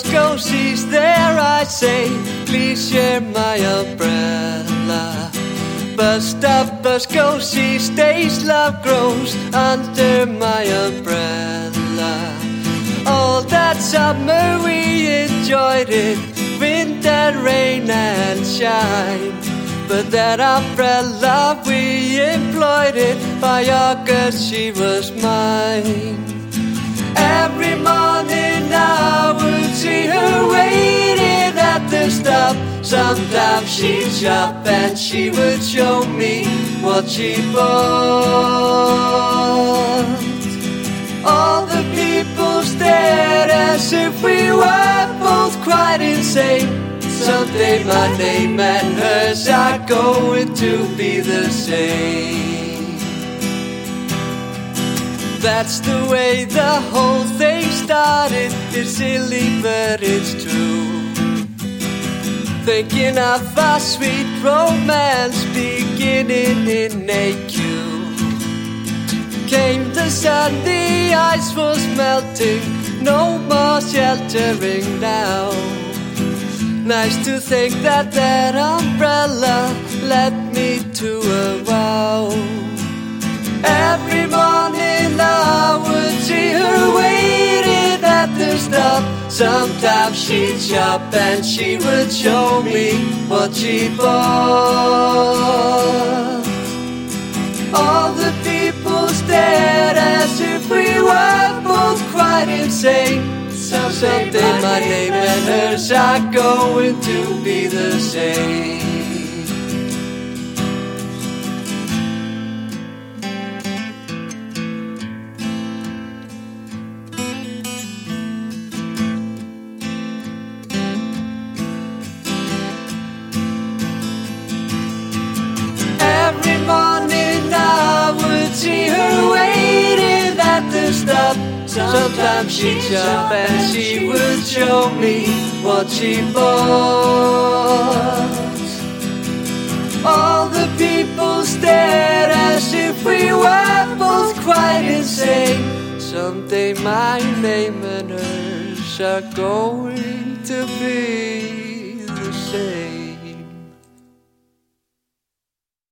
goes, she's there. I say, please share my umbrella. Bus stop, bus goes, she stays, love grows under my umbrella. All that summer we enjoyed it, wind and rain and shine. But that umbrella we employed it, by August she was mine. Every Sometimes she'd shop and she would show me what she bought. All the people stared as if we were both quite insane. Someday my name and hers are going to be the same. That's the way the whole thing started. It's silly, but it's true. Thinking of our sweet romance beginning in a queue. Came the sun, the ice was melting, no more sheltering now. Nice to think that that umbrella Sometimes she'd shop and she would show me what she bought. All the people stared as if we were both quite insane. So someday my name and hers are going to be the same. Sometimes she'd shop and she would show me what she bought. All the people stared as if we were both quite insane. Someday my name and hers are going to be.